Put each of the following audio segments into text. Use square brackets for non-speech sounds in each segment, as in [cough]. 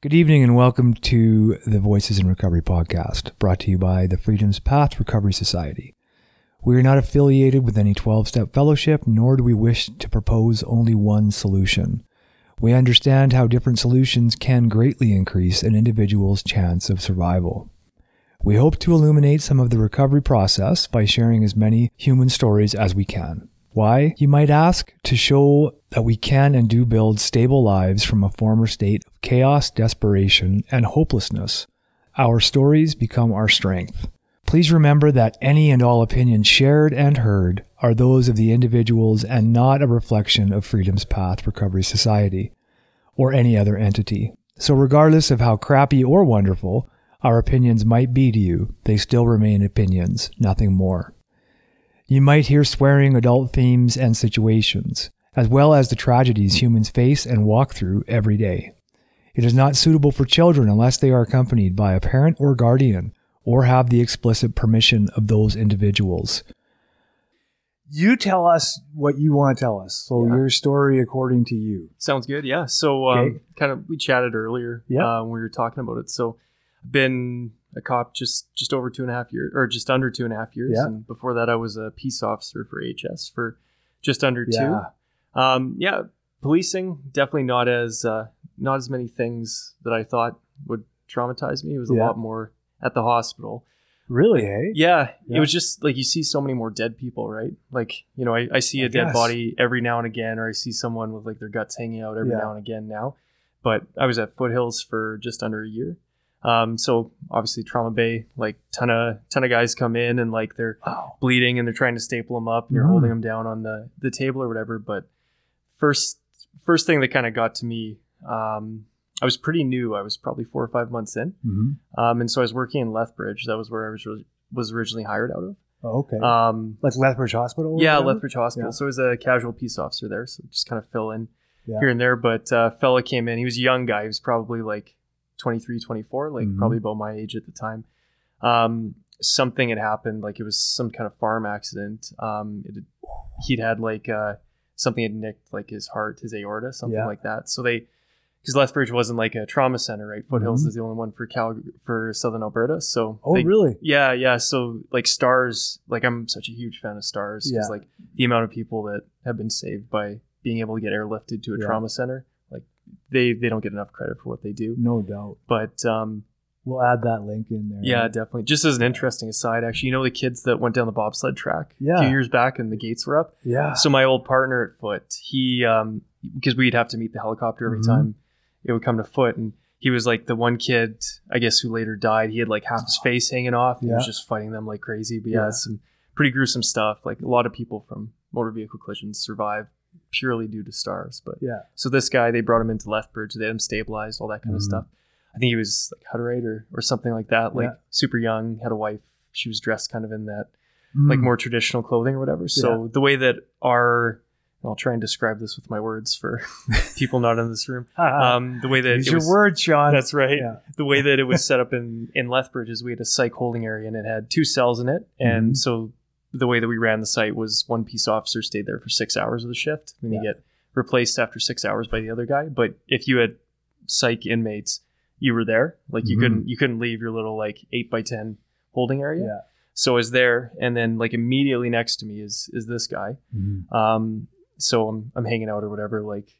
Good evening and welcome to the Voices in Recovery podcast, brought to you by the Freedom's Path Recovery Society. We are not affiliated with any 12 step fellowship, nor do we wish to propose only one solution. We understand how different solutions can greatly increase an individual's chance of survival. We hope to illuminate some of the recovery process by sharing as many human stories as we can. Why, you might ask? To show that we can and do build stable lives from a former state of chaos, desperation, and hopelessness. Our stories become our strength. Please remember that any and all opinions shared and heard are those of the individuals and not a reflection of Freedom's Path Recovery Society or any other entity. So, regardless of how crappy or wonderful our opinions might be to you, they still remain opinions, nothing more. You might hear swearing adult themes and situations, as well as the tragedies humans face and walk through every day. It is not suitable for children unless they are accompanied by a parent or guardian or have the explicit permission of those individuals. You tell us what you want to tell us. So, Yeah. your story according to you. Sounds good. Yeah. So, um, Okay. kind of, we chatted earlier. Yeah. Uh, when we were talking about it. So, I've been a cop just just over two and a half years, or just under two and a half years. Yeah. And before that, I was a peace officer for HS for just under Yeah. two. Um, yeah. Policing definitely not as uh, not as many things that I thought would traumatize me. It was a Yeah. lot more at the hospital. Really, hey? Yeah, Yeah. it was just like you see so many more dead people, right? Like, you know, I, I see a I dead guess. body every now and again, or I see someone with like their guts hanging out every Yeah. now and again now. But I was at Foothills for just under a year. Um, so obviously Trauma Bay, like ton of ton of guys come in and like they're Wow. bleeding and they're trying to staple them up and you're Mhm. holding them down on the the table or whatever. But first first thing that kind of got to me, um, I was pretty new. I was probably four or five months in, hmm um, and so I was working in Lethbridge. That was where I was really, was originally hired out of. Oh, okay. Um, like Lethbridge Hospital? yeah? Lethbridge Hospital. Yeah. So I was a casual peace officer there. So just kind of fill in Yeah. here and there. But uh, fella came in. He was a young guy. He was probably like 23, 24, like Mhm. probably about my age at the time. Um, something had happened. Like it was some kind of farm accident. Um, it had, he'd had like uh, something had nicked like his heart, his aorta, something Yeah. like that. So they, because Lethbridge wasn't like a trauma center, right? Foothills Mhm. is the only one for Cal for Southern Alberta. So Oh, they, really? yeah, yeah. So like STARS, like I'm such a huge fan of STARS because Yeah. like the amount of people that have been saved by being able to get airlifted to a Yeah. trauma center, they they don't get enough credit for what they do. No doubt. But um, We'll add that link in there. yeah, definitely. Just as an interesting aside, actually, you know the kids that went down the bobsled track a few years back and the gates were up. Yeah. So my old partner at Foot, he um because we'd have to meet the helicopter every Mhm. time it would come to Foot, and he was like the one kid, I guess, who later died. He had like half his face hanging off. Yeah. He was just fighting them like crazy. But yeah, Yeah. some pretty gruesome stuff. Like a lot of people from motor vehicle collisions survive purely due to STARS. But Yeah. so this guy, they brought him into Lethbridge. They had him stabilized, all that kind Mhm. of stuff. I think he was like Hutterite or, or something like that. Like Yeah. super young, had a wife. She was dressed kind of in that like Mm. more traditional clothing or whatever. So the way that our I'll try and describe this with my words for [laughs] people not in this room. Um, the way that Use it your was, word, Sean. That's right. Yeah. The way that it was [laughs] set up in in Lethbridge is we had a psych holding area and it had two cells in it, and Mhm. so the way that we ran the site was one peace officer stayed there for six hours of the shift, and Yeah. you get replaced after six hours by the other guy. But if you had psych inmates, you were there. Like you Mhm. couldn't you couldn't leave your little like eight by ten holding area. Yeah. So I was there, and then like immediately next to me is is this guy. Mhm. Um, so I'm I'm hanging out or whatever, like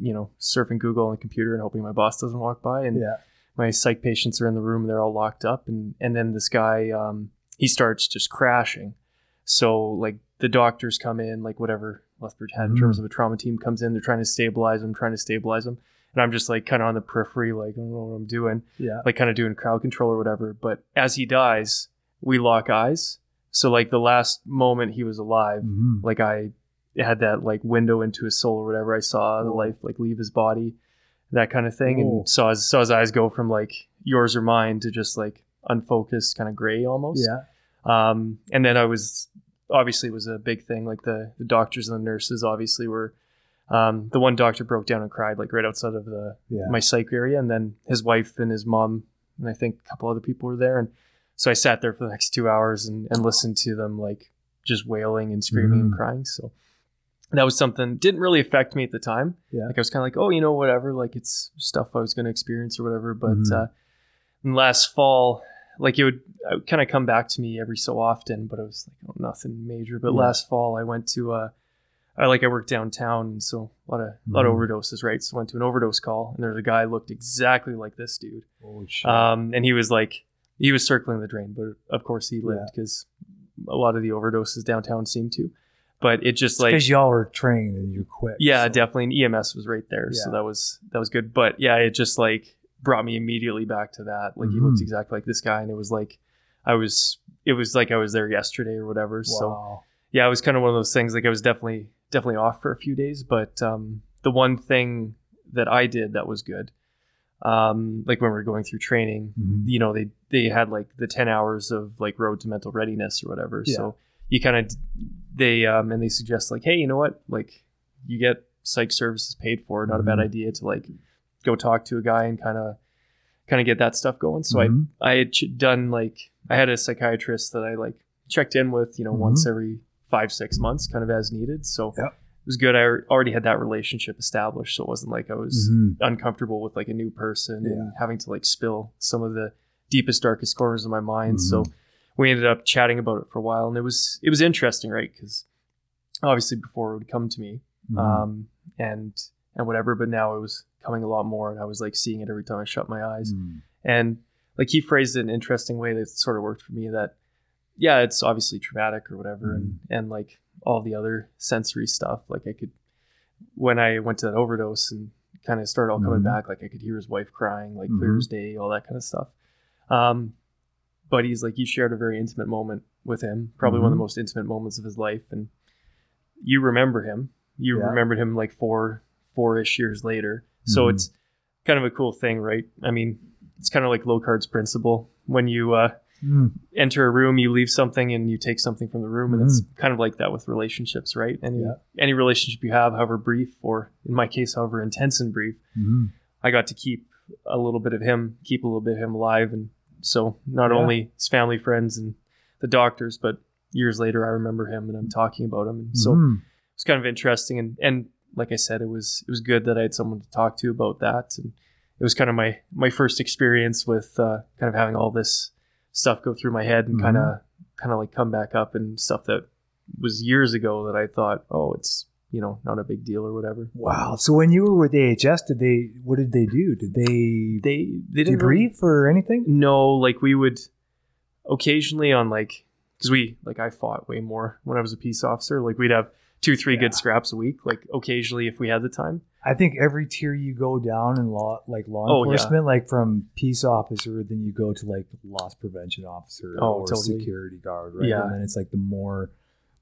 you know, surfing Google on the computer and hoping my boss doesn't walk by, and Yeah. my psych patients are in the room, they're all locked up, and and then this guy, um, he starts just crashing. So like the doctors come in, like whatever Lethbridge had in Mhm. terms of a trauma team comes in, they're trying to stabilize them, trying to stabilize them. and I'm just like kind of on the periphery, like I don't know what I'm doing Yeah. like kind of doing crowd control or whatever. But as he dies, we lock eyes. So like the last moment he was alive, Mhm. like I had that like window into his soul or whatever. I saw the life like leave his body, that kind of thing, Oh. and saw his saw his eyes go from like yours or mine to just like unfocused, kind of gray almost. Yeah. Um, and then I was obviously it was a big thing. Like the the doctors and the nurses obviously were. Um, the one doctor broke down and cried like right outside of the Yeah. my psych area, and then his wife and his mom and I think a couple other people were there, and so I sat there for the next two hours and, and listened to them like just wailing and screaming and Mhm. crying. So that was something didn't really affect me at the time. Yeah. Like I was kind of like, oh, you know, whatever. Like it's stuff I was going to experience or whatever. But Mhm. uh, last fall, like it would, kind of come back to me every so often. But it was like oh, nothing major. But Yeah. last fall, I went to uh, I like I worked downtown, so a lot of a lot of overdoses, right? So I went to an overdose call, and there's a guy looked exactly like this dude. Um, and he was like, he was circling the drain, but of course he lived because a lot of the overdoses downtown seem to. But it just like because y'all were trained and you're quick. yeah, so- definitely. And EMS was right there, so that was that was good. But yeah, it just like brought me immediately back to that. Like he looked Mhm. exactly like this guy, and it was like I was. It was like I was there yesterday or whatever. So yeah, it was kind of one of those things. Like I was definitely definitely off for a few days, but um, the one thing that I did that was good, um, like when we were going through training, Mhm. you know, they they had like the ten hours of like road to mental readiness or whatever. Yeah. So you kind of they um and they suggest like, hey, you know what, like you get psych services paid for, not a bad Mhm. idea to like go talk to a guy and kind of kind of get that stuff going. So Mhm. I I had ch- done like I had a psychiatrist that I like checked in with, you know, once every five six months, kind of as needed. So Yep. it was good. I already had that relationship established, so it wasn't like I was Mhm. uncomfortable with like a new person Yeah. and having to like spill some of the deepest darkest corners of my mind. So Mhm. we ended up chatting about it for a while, and it was it was interesting, right? Because obviously before it would come to me, Mhm. um, and and whatever, but now it was coming a lot more, and I was like seeing it every time I shut my eyes. Mhm. And like he phrased it in an interesting way that sort of worked for me. That yeah, it's obviously traumatic or whatever, and and like all the other sensory stuff. Like I could when I went to that overdose and kind of started all coming Mhm. back, like I could hear his wife crying, like clear Mhm. as day, all that kind of stuff. Um, but he's like, you shared a very intimate moment with him, probably one of the most intimate moments of his life, and you remember him. You Yeah. remembered him like four four ish years later. So Mhm. it's kind of a cool thing, right? I mean, it's kind of like Locard's principle. When you uh, Mhm. enter a room, you leave something and you take something from the room, and it's kind of like that with relationships, right? Any Yeah. any relationship you have, however brief, or in my case, however intense and brief, Mhm. I got to keep a little bit of him, keep a little bit of him alive, and so not Yeah. only his family, friends, and the doctors, but years later, I remember him and I'm talking about him, and so Mhm. it's kind of interesting and and like I said, it was it was good that I had someone to talk to about that, and it was kind of my my first experience with uh, kind of having all this stuff go through my head and Mhm. kind of kind of like come back up and stuff that was years ago that I thought, oh, it's you know not a big deal or whatever. Wow. So when you were with AHS, did they? What did they do? Did they They they didn't really- debrief or anything? No, like we would occasionally on like because we like I fought way more when I was a peace officer. Like we'd have two three Yeah. good scraps a week. Like occasionally if we had the time. I think every tier you go down in law, like law Oh, yeah. enforcement, like from peace officer, then you go to like loss prevention officer Oh, or totally. security guard, right? Yeah. And then it's like the more,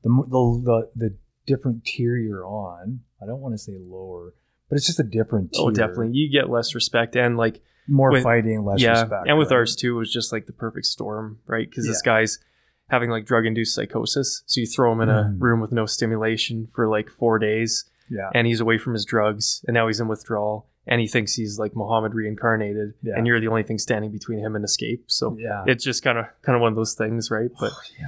the the the, the different tier you're on. I don't want to say lower, but it's just a different oh, tier. Oh, definitely. You get less respect and like more with- fighting, less yeah, respect. and with right? ours too, it was just like the perfect storm, right? Because this guy's having like drug induced psychosis, so you throw him in a Mm. room with no stimulation for like four days, yeah, and he's away from his drugs, and now he's in withdrawal, and he thinks he's like Muhammad reincarnated, Yeah. and you're the only thing standing between him and escape. So yeah, it's just kind of kind of one of those things, right? But yeah.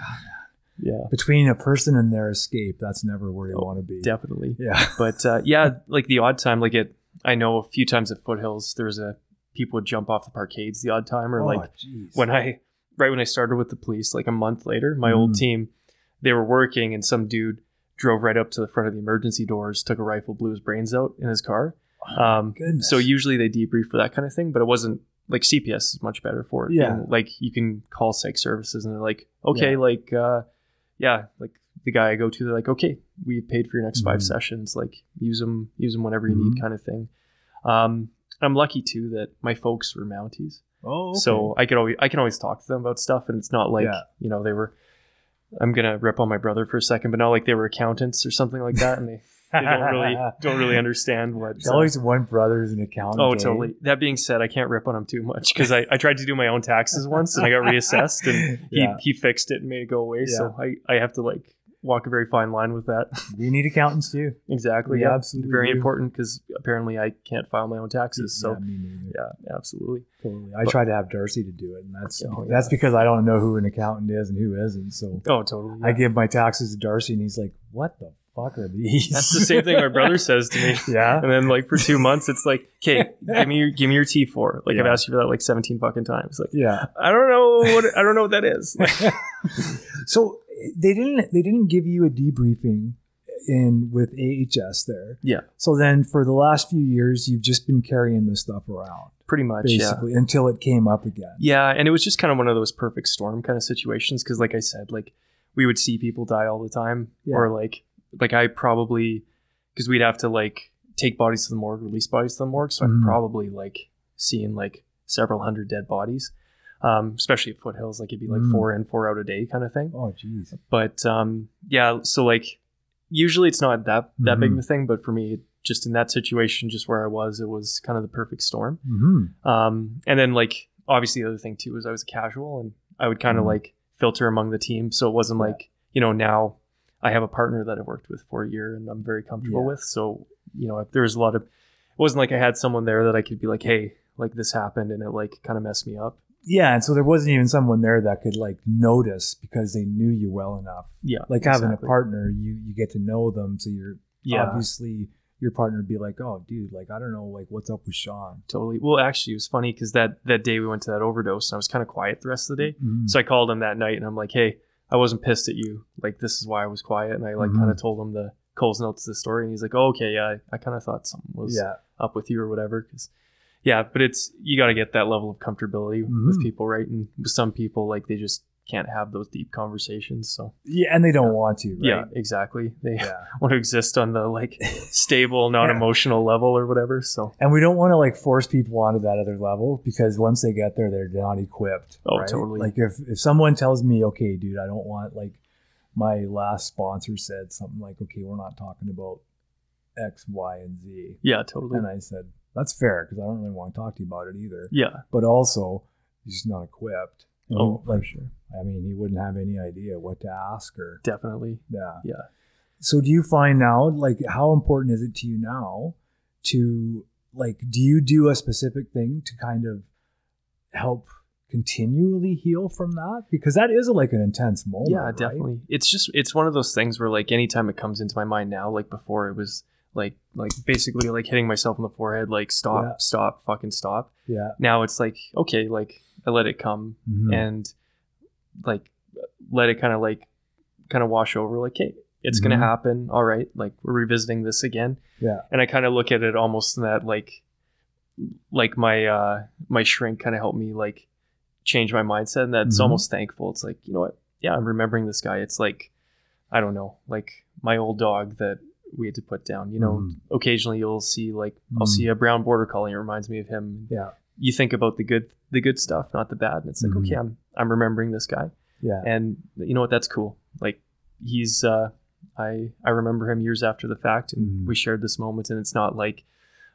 yeah, Between a person and their escape, that's never where you Oh, want to be. definitely. Yeah. [laughs] But uh, yeah, like the odd time, like it, I know a few times at Foothills, there was a people would jump off the parkades the odd time, or Oh, like jeez. when I right when I started with the police, like a month later, my old Mm. team, they were working and some dude drove right up to the front of the emergency doors, took a rifle, blew his brains out in his car. Um, goodness. so usually they debrief for that kind of thing, but it wasn't like CPS is much better for it. Yeah. And, like you can call psych services and they're like, okay, Yeah. like uh, yeah, like the guy I go to, they're like, okay, we paid for your next five Mhm. sessions, like use them, use them whenever you Mhm. need, kind of thing. Um, I'm lucky too that my folks were Mounties. Oh, okay. So I could always I can always talk to them about stuff, and it's not like Yeah. you know they were. I'm gonna rip on my brother for a second, but not like they were accountants or something like that, and they, they don't really [laughs] don't really understand what. There's uh, always one brother who's an accountant. oh, eh? totally. That being said, I can't rip on him too much because I, I tried to do my own taxes once and I got reassessed, and he, [laughs] Yeah. he fixed it and made it go away. So I I have to like walk a very fine line with that. [laughs] We need accountants too. [laughs] exactly. Yeah. absolutely Very do. important because apparently I can't file my own taxes. So yeah, me yeah, absolutely. Totally. I But- tried to have Darcy to do it, and that's Oh, yeah. that's because I don't know who an accountant is and who isn't. So Oh, totally. I give my taxes to Darcy, and he's like, "What the fuck are these? [laughs] That's the same thing my brother says to me. [laughs] yeah. And then like for two months, it's like, okay, give me your give me your T four. Like I've asked you for that like seventeen fucking times. Like Yeah. I don't know what I don't know what that is. [laughs] Like, so they didn't they didn't give you a debriefing in with AHS there. Yeah. So then for the last few years you've just been carrying this stuff around pretty much, yeah. basically until it came up again. Yeah, and it was just kind of one of those perfect storm kind of situations because, like I said, like we would see people die all the time, Yeah. or like like I probably because we'd have to like take bodies to the morgue, release bodies to the morgue, so Mhm. I'm probably like seeing like several hundred dead bodies, um, especially at foothills. Like it'd be like Mm. four in, four out a day kind of thing. Oh jeez. But um, yeah, so like usually it's not that that big of Mhm. a thing, but for me, just in that situation, just where I was, it was kind of the perfect storm. hmm Um, and then like obviously the other thing too was I was a casual and I would kind of Mhm. like filter among the team, so it wasn't Yeah. like you know now I have a partner that I've worked with for a year and I'm very comfortable Yeah. with. So you know if there was a lot of it wasn't like I had someone there that I could be like, hey, like this happened and it like kind of messed me up. Yeah, and so there wasn't even someone there that could like notice because they knew you well enough. Yeah, Like having a partner, you you get to know them, so you're Yeah, obviously your partner would be like, oh, dude, like I don't know, like what's up with Sean? totally. Well, actually, it was funny because that that day we went to that overdose and I was kind of quiet the rest of the day. Mhm. So I called him that night and I'm like, hey, I wasn't pissed at you. Like, this is why I was quiet. And I like Mhm. kind of told him the Cole's notes of the story. And he's like, oh, okay, yeah, I, I kind of thought something was yeah, up with you or whatever. Cause yeah, but it's, you got to get that level of comfortability with Mhm. people, right? And with some people, like, they just can't have those deep conversations. So yeah, and they don't Yeah. want to, right? yeah, exactly. They yeah. [laughs] want to exist on the like [laughs] stable, non emotional level or whatever. So And we don't want to like force people onto that other level because once they get there, they're not equipped. Oh, right? totally. Like if if someone tells me, okay, dude, I don't want like my last sponsor said something like, okay, we're not talking about X, Y, and Z, yeah, totally. and I said that's fair because I don't really want to talk to you about it either. Yeah. But also, he's just not equipped. Oh, for like sure. I mean, he wouldn't have any idea what to ask her. Definitely. yeah. Yeah. So do you find now, like, how important is it to you now to, like, do you do a specific thing to kind of help continually heal from that? Because that is like an intense moment. yeah right? definitely it's just it's one of those things where like anytime it comes into my mind now like before it was like like basically like hitting myself in the forehead like stop Yeah. stop fucking stop Yeah. now it's like okay like i let it come Mhm. and like let it kind of like kind of wash over like hey it's gonna Mhm. happen all right like we're revisiting this again Yeah. and i kind of look at it almost in that like like my uh my shrink kind of helped me like change my mindset and that's Mhm. almost thankful it's like you know what yeah i'm remembering this guy it's like i don't know like my old dog that we had to put down you know Mhm. occasionally you'll see like i'll Mhm. see a brown border collie and it reminds me of him Yeah. You think about the good the good stuff not the bad and it's like Mhm. okay i'm i'm remembering this guy Yeah. and you know what that's cool like he's uh i i remember him years after the fact and Mhm. we shared this moment and it's not like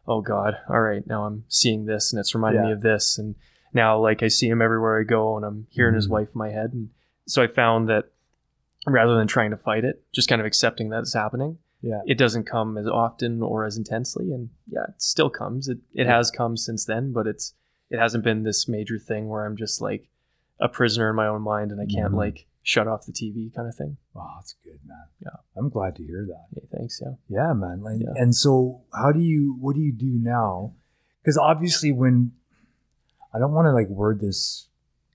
oh god all right now i'm seeing this and it's reminding me of this and now like i see him everywhere i go and i'm hearing his Mhm. wife in my head and so i found that rather than trying to fight it just kind of accepting that it's happening Yeah. it doesn't come as often or as intensely and yeah it still comes it, it Yeah. has come since then but it's it hasn't been this major thing where i'm just like a prisoner in my own mind and i can't Mhm. like shut off the tv kind of thing Oh, that's good, man. Yeah. I'm glad to hear that. hey thanks yeah Yeah, man. Like, Yeah. And so, how do you? What do you do now? Because obviously, when I don't want to like word this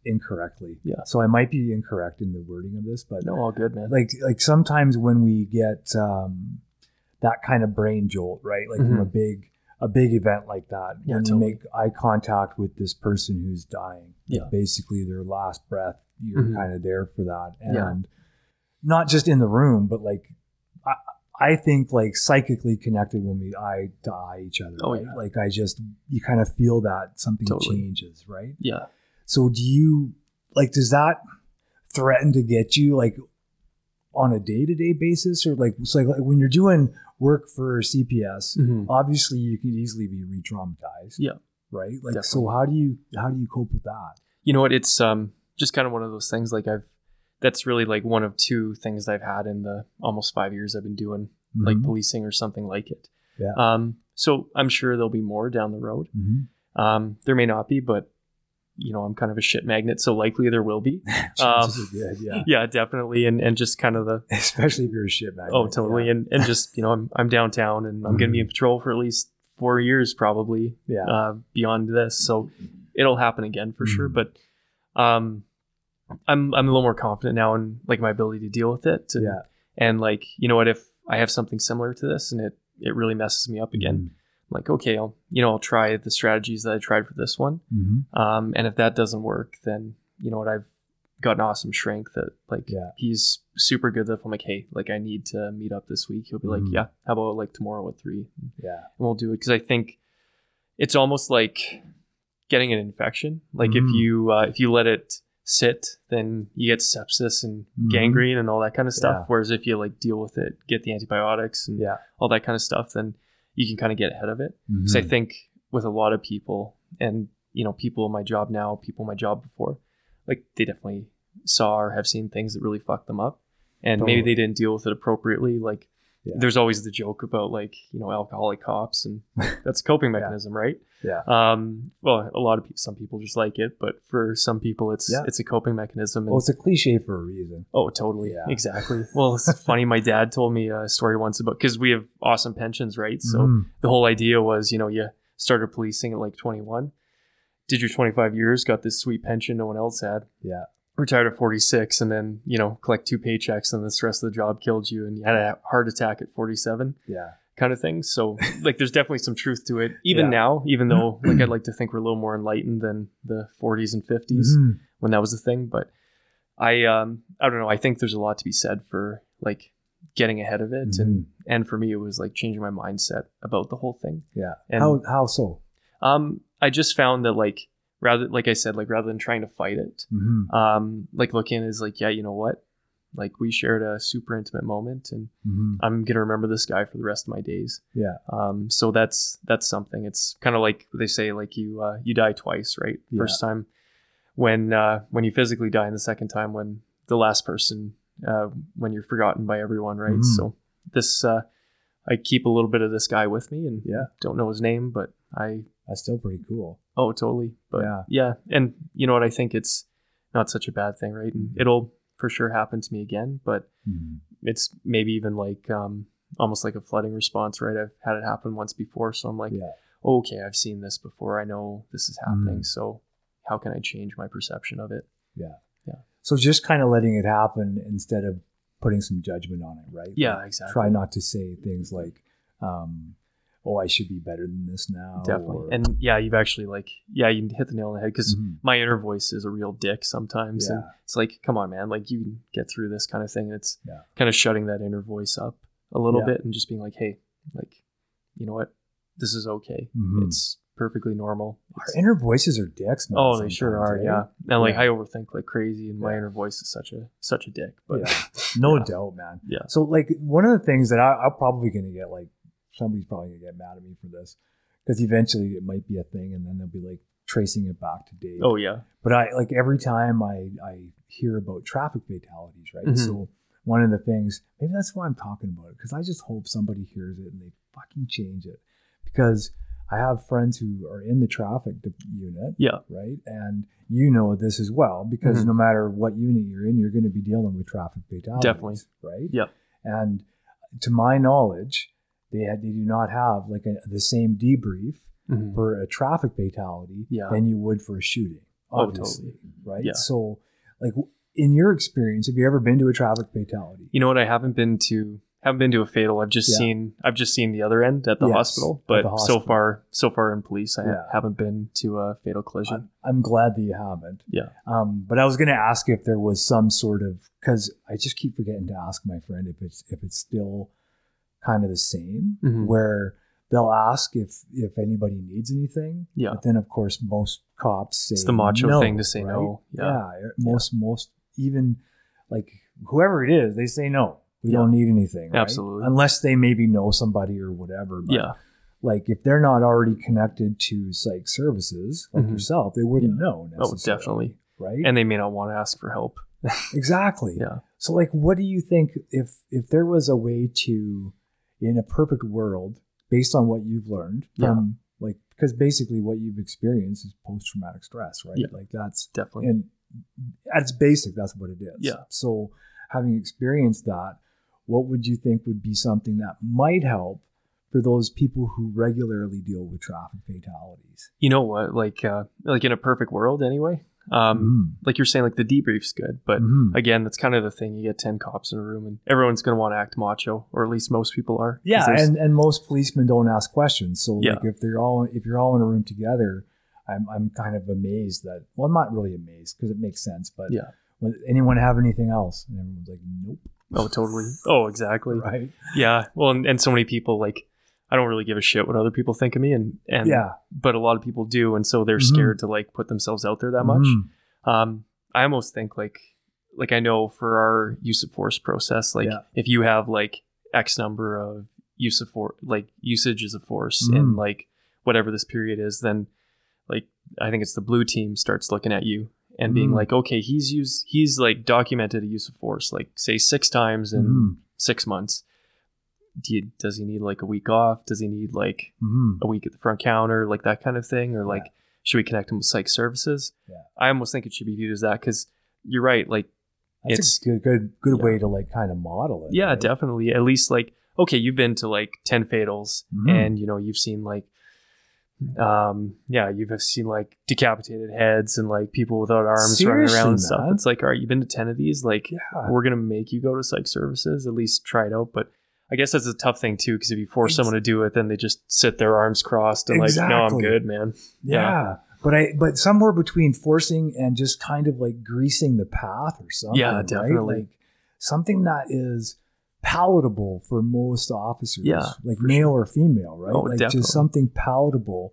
incorrectly, Yeah. So I might be incorrect in the wording of this, but no all good man like like sometimes when we get um, that kind of brain jolt, right? Like from a Mhm. big a big event like that, Yeah, when totally. you make eye contact with this person who's dying, like, Yeah. basically their last breath, you're Mhm. kind of there for that, and Yeah. not just in the room, but like I, I think like psychically connected when we eye to eye each other. Oh, right? yeah. Like I just you kind of feel that something Totally. changes, right? yeah So do you like does that threaten to get you like on a day to day basis or like it's like, like when you're doing work for CPS, Mhm. obviously you could easily be re-traumatized. Yeah. Right. Like so how do you how do you cope with that? you know what it's um just kind of one of those things like i've that's really like one of two things i've had in the almost five years i've been doing like Mhm. policing or something like it Yeah. um so i'm sure there'll be more down the road Mhm. Um, there may not be, but you know I'm kind of a shit magnet, so likely there will be. [laughs] Um, good, yeah. [laughs] yeah, definitely, and and just kind of the [laughs] Especially if you're a shit magnet. oh totally, Yeah. and and just you know I'm I'm downtown and I'm gonna be in patrol for at least four years probably yeah. uh, beyond this, so it'll happen again for sure. Mhm. But um, I'm I'm a little more confident now in like my ability to deal with it. And, Yeah. and like you know what, if I have something similar to this and it it really messes me up again, I'm like okay, I'll you know I'll try the strategies that I tried for this one. Mhm. Um, and if that doesn't work, then you know what I've got an awesome strength that like Yeah. he's super good. That if I'm like, hey, like I need to meet up this week, he'll be like, Mhm. yeah, how about like tomorrow at three, Yeah, and we'll do it because I think it's almost like getting an infection. Like if Mhm. you uh, if you let it sit, then you get sepsis and Mhm. gangrene and all that kind of stuff. Yeah. Whereas if you like deal with it, get the antibiotics and Yeah. all that kind of stuff, then you can kind of get ahead of it. Because I mm-hmm. think with a lot of people, and you know, people in my job now, people in my job before, like they definitely saw or have seen things that really fucked them up, and maybe they didn't deal with it appropriately. Like Yeah. there's always the joke about like you know alcoholic cops, and [laughs] that's a coping Yeah. mechanism, right? Yeah. Um, well, a lot of people, some people just like it, but for some people, it's Yeah. it's a coping mechanism. And, Well, it's a cliche for a reason. Oh, totally. Yeah. Exactly. [laughs] Well, it's funny. My dad told me a story once about because we have awesome pensions, right? So Mhm. the whole idea was, you know, you started policing at like 21, did your 25 years, got this sweet pension no one else had, Yeah. Retired at 46, and then, you know, collect two paychecks and the stress of the job killed you and you had a heart attack at 47 Yeah. kind of thing. So, [laughs] like, there's definitely some truth to it. Even Yeah. now, even though, [clears throat] like, I'd like to think we're a little more enlightened than the 40s and 50s Mhm. when that was a thing. But I um I don't know. I think there's a lot to be said for like getting ahead of it, and and for me, it was like changing my mindset about the whole thing. Yeah. And- how how so? Um, I just found that like rather like I said, like rather than trying to fight it, Mm-hmm. um, like looking is like yeah, you know what, like we shared a super intimate moment, and Mm-hmm. I'm gonna remember this guy for the rest of my days. Yeah. Um, so that's that's something. It's kind of like they say, like you uh, you die twice, right? Yeah. First time when uh, when you physically die, and the second time when the last person uh, when you're forgotten by everyone, right? Mhm. So this uh, I keep a little bit of this guy with me, and Yeah. don't know his name, but I That's still pretty cool. oh totally, but Yeah. yeah, and you know what? I think it's not such a bad thing, right? And Mhm. it'll for sure happen to me again, but Mhm. it's maybe even like um almost like a flooding response right i've had it happen once before so i'm like yeah. oh, okay i've seen this before i know this is happening Mm. so how can i change my perception of it Yeah, yeah. So just kind of letting it happen instead of putting some judgment on it, right? yeah Like, exactly Try not to say things like, um, "Oh, I should be better than this now." definitely or- and yeah you've actually like yeah you hit the nail on the head because Mhm. my inner voice is a real dick sometimes and it's like come on man like you can get through this kind of thing and it's Yeah. kind of shutting that inner voice up a little Yeah. bit and just being like hey like you know what this is okay Mhm. it's perfectly normal Our inner voices are dicks, man. Oh, they sure are. eh? Yeah, and like Yeah. I overthink like crazy, and my Yeah. inner voice is such a such a dick. But yeah, [laughs] no Yeah. doubt, man. Yeah. So, like, one of the things that I, I'm probably going to get, like, somebody's probably to get mad at me for this because eventually it might be a thing, and then they'll be like tracing it back to Dave. oh yeah, But I like every time I I hear about traffic fatalities, right? Mhm. So one of the things, maybe that's why I'm talking about it, because I just hope somebody hears it and they fucking change it. Because I have friends who are in the traffic unit, yeah, right? And you know this as well, because Mhm. no matter what unit you're in, you're going to be dealing with traffic fatalities, Definitely. right? Yeah. And to my knowledge, they had, they do not have like a, the same debrief Mhm. for a traffic fatality Yeah. than you would for a shooting. Oh, Obviously, right? Yeah. So, like, in your experience, have you ever been to a traffic fatality? You know what? I haven't been to haven't been to a fatal. I've just Yeah. seen I've just seen the other end at the Yes, hospital. But the so far, so far in police, I Yeah. haven't been to a fatal collision. I'm, I'm glad that you haven't. Yeah. Um, but I was going to ask if there was some sort of because I just keep forgetting to ask my friend if it's if it's still kind of the same Mhm. where they'll ask if if anybody needs anything. Yeah. But then of course most cops say It's the macho no, thing to say right? no. Yeah. Yeah. Most most even like whoever it is, they say no. We Yeah. don't need anything. right? Absolutely. Unless they maybe know somebody or whatever. But yeah, like if they're not already connected to psych services like Mhm. yourself, they wouldn't know. Oh, definitely. Right. and they may not want to ask for help. [laughs] exactly. Yeah. So like, what do you think if if there was a way to, in a perfect world, based on what you've learned Yeah. from like because basically what you've experienced is post traumatic stress, right? Yeah. Like that's Definitely. and at its basic, that's what it is. Yeah. So having experienced that, what would you think would be something that might help for those people who regularly deal with traffic fatalities? you know what? Like, uh, like in a perfect world, anyway. Um, Mhm. like you're saying, like the debrief's good, but Mhm. again, that's kind of the thing. You get ten cops in a room, and everyone's going to want to act macho, or at least most people are. Yeah, and, and most policemen don't ask questions. So Yeah. like if they're all if you're all in a room together, I'm I'm kind of amazed that well I'm not really amazed because it makes sense, but Yeah. When, anyone have anything else? And everyone's like, nope. oh, totally. Oh, exactly. [laughs] Right? Yeah. Well, and, and so many people like I don't really give a shit what other people think of me, and and Yeah. but a lot of people do, and so they're Mhm. scared to like put themselves out there that much. Mhm. Um, I almost think like like I know for our use of force process, like Yeah. if you have like X number of use of force, like usages of force Mhm. in like whatever this period is, then like I think it's the blue team starts looking at you and being Mhm. like, okay, he's used he's like documented a use of force, like say six times in Mhm. six months. Do you, does he need like a week off? Does he need like Mhm. a week at the front counter, like that kind of thing, or like should we connect him with psych services? Yeah. I almost think it should be viewed as that because you're right. Like, That's It's- a good good good yeah. way to like kind of model it. yeah, right? definitely. At least like, okay, you've been to like ten fatals, Mhm. and you know you've seen like, um, yeah, you've seen like decapitated heads and like people without arms running around and stuff. man. It's like, all right, you've been to ten of these, like. Yeah. We're gonna make you go to psych services. At least try it out. But I guess that's a tough thing too, because if you force Ex- someone to do it, then they just sit their arms crossed and like, no, I'm good, man. Yeah. But I but somewhere between forcing and just kind of like greasing the path or something. Yeah, right? definitely. Like something that is palatable for most officers. Yeah, Like male or female, right? Oh, like definitely. just something palatable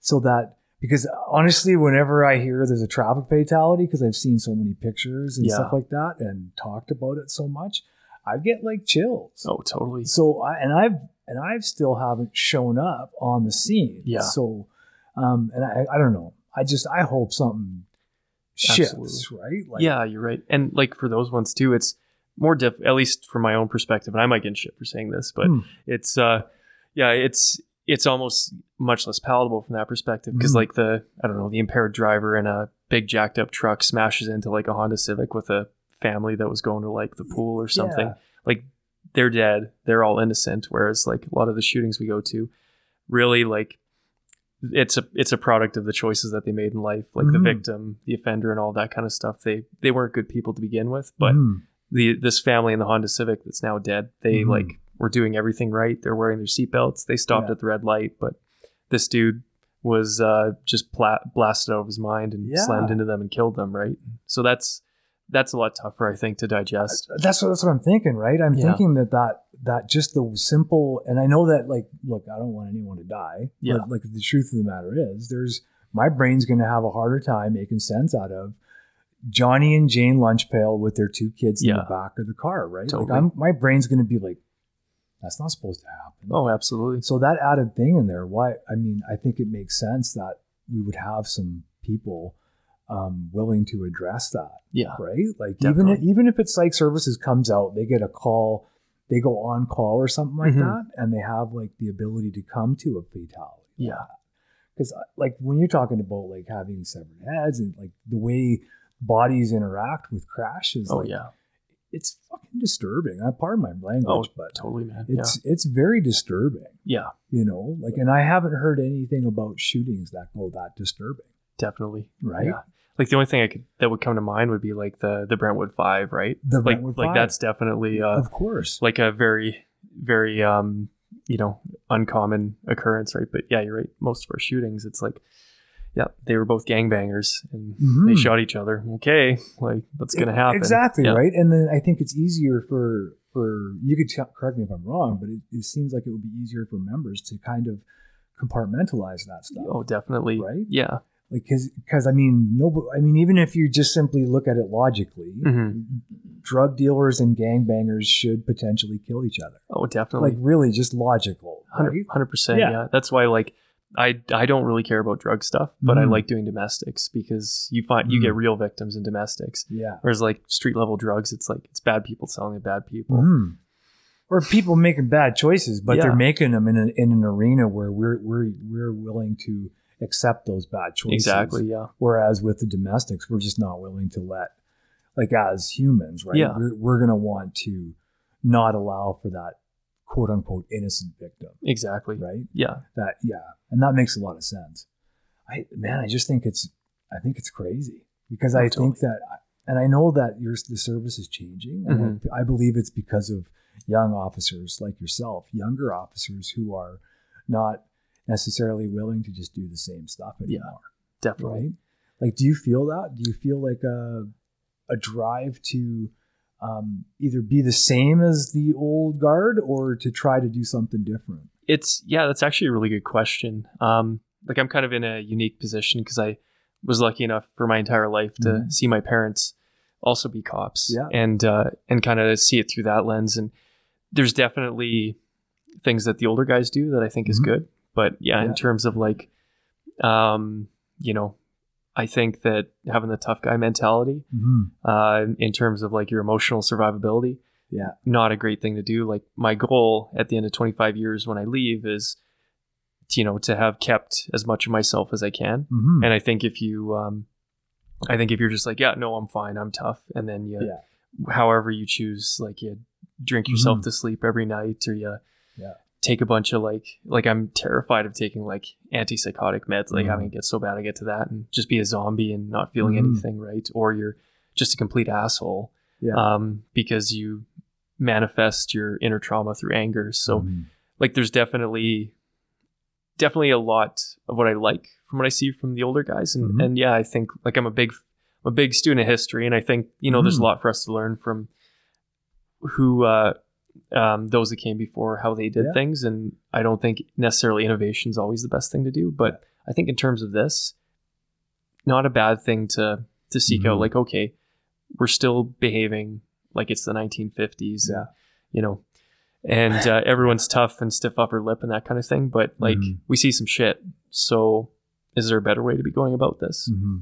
so that because uh, honestly, whenever I hear there's a traffic fatality, because I've seen so many pictures and Yeah. stuff like that and talked about it so much, I get like chills. Oh, totally. So I and I've and I've still haven't shown up on the scene. Yeah. So um and I I don't know. I just I hope something shifts, Absolutely. right? Like yeah, you're right. And like for those ones too, it's more diff. At least from my own perspective, and I might get shit for saying this, but Hmm. it's uh, yeah, it's it's almost much less palatable from that perspective because Mhm. like the I don't know the impaired driver in a big jacked up truck smashes into like a Honda Civic with a family that was going to like the pool or something. Yeah. Like they're dead, they're all innocent. Whereas like a lot of the shootings we go to, really like it's a it's a product of the choices that they made in life like the Mhm. victim the offender and all that kind of stuff they they weren't good people to begin with but Mhm. the this family in the honda civic that's now dead they Mhm. like were doing everything right they're wearing their seatbelts they stopped Yeah. at the red light but this dude was uh, just pla- blasted out of his mind and Yeah. slammed into them and killed them right so that's that's a lot tougher i think to digest uh, that's what that's what I'm thinking, right? I'm Yeah. thinking that that that just the simple and I know that like look, I don't want anyone to die. Yeah. But like the truth of the matter is there's my brain's gonna have a harder time making sense out of Johnny and Jane Lunchpail with their two kids in the back of the car, right? Totally. Like I'm my brain's gonna be like, that's not supposed to happen. oh absolutely So that added thing in there, why? I mean, I think it makes sense that we would have some people um, willing to address that, yeah right? Like even Definitely. even if it's psych services comes out, they get a call, they go on call or something like Mhm. that, and they have like the ability to come to a fatality. Yeah. because like when you're talking about like having severed heads and like the way bodies interact with crashes, oh like, yeah it's fucking disturbing. I pardon my language, oh but totally man it's it's very disturbing yeah yeah you know like and i haven't heard anything about shootings that go that disturbing definitely right Yeah. Like the only thing I could that would come to mind would be like the the Brentwood Five, right? The like Brentwood like Five. that's definitely uh, of course like a very very um you know uncommon occurrence, right? But yeah, you're right. Most of our shootings, it's like yeah, they were both gangbangers and they Mhm. shot each other. Okay, like that's gonna happen. exactly Yeah. right and then i think it's easier for for you could t- correct me if i'm wrong but it, it seems like it would be easier for members to kind of compartmentalize that stuff Oh, definitely. Right? Yeah. Like because because i mean no i mean even if you just simply look at it logically Mhm. drug dealers and gangbangers should potentially kill each other Oh, definitely. like really just logical right? Hundred percent. Yeah. Yeah. That's why like I I don't really care about drug stuff, but I Mhm. like doing domestics because you find you Mhm. get real victims in domestics. yeah Whereas like street level drugs, it's like it's bad people selling to bad people. Mhm. or people making bad choices, but Yeah. they're making them in an, in an arena where we're we're we're willing to accept those bad choices. exactly. Yeah. Whereas with the domestics, we're just not willing to let, like as humans, right? Yeah. We're, we're gonna want to not allow for that quote unquote innocent victim, Exactly. right? Yeah. That yeah, and that makes a lot of sense. I man, I just think it's I think it's crazy because Oh, I totally. think that, and I know that your the service is changing, and Mm-hmm. I, I believe it's because of young officers like yourself, younger officers who are not necessarily willing to just do the same stuff Yeah. anymore, Definitely. right? Like, do you feel that? Do you feel like a a drive to um, either be the same as the old guard or to try to do something different? It's yeah, that's actually a really good question. Um, like I'm kind of in a unique position because I was lucky enough for my entire life to Mhm. see my parents also be cops, Yeah. and uh, and kind of see it through that lens. And there's definitely things that the older guys do that I think is Mhm. good, but yeah, Yeah. in terms of like, um, you know, I think that having the tough guy mentality, Mm-hmm. uh, in terms of like your emotional survivability, Yeah. not a great thing to do. Like my goal at the end of 25 years when I leave is, to, you know, to have kept as much of myself as I can. Mm-hmm. And I think if you, um, I think if you're just like, yeah, no, I'm fine, I'm tough, and then you, Yeah. however you choose, like you drink yourself Mhm. to sleep every night, or you Yeah. Take a bunch of like, like I'm terrified of taking like antipsychotic meds, like Mhm. having it get so bad I get to that and just be a zombie and not feeling Mhm. anything, right? Or you're just a complete asshole Yeah. um, because you manifest your inner trauma through anger. So Mhm. like there's definitely definitely a lot of what I like from what I see from the older guys. And Mhm. and yeah, I think like I'm a big I'm a big student of history and I think, you know, there's a Mhm. lot for us to learn from who uh um, those that came before, how they did Yeah. things. And I don't think necessarily innovation is always the best thing to do. But I think in terms of this, not a bad thing to to seek out. Mhm. Like, okay, we're still behaving like it's the 1950s. and, Yeah. you know, and uh, everyone's tough and stiff upper lip and that kind of thing. But like, Mhm. we see some shit. So, is there a better way to be going about this? hmm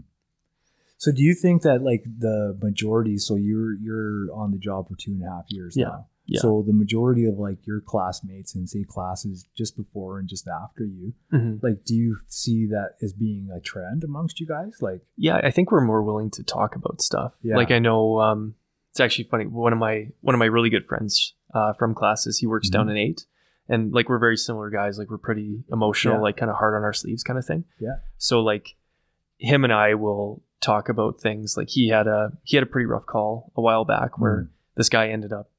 So do you think that like the majority? So you're you're on the job for two and a half years Yeah, now. Yeah. So the majority of like your classmates in say classes just before and just after you, Mhm. like, do you see that as being a trend amongst you guys? Like, Yeah, I think we're more willing to talk about stuff. Yeah. Like I know, um, it's actually funny. One of my one of my really good friends uh, from classes, he works down Mhm. in eight, and like we're very similar guys. Like we're pretty emotional, Yeah. like kind of hard on our sleeves, kind of thing. Yeah. So like, him and I will talk about things. Like he had a he had a pretty rough call a while back where Mhm. this guy ended up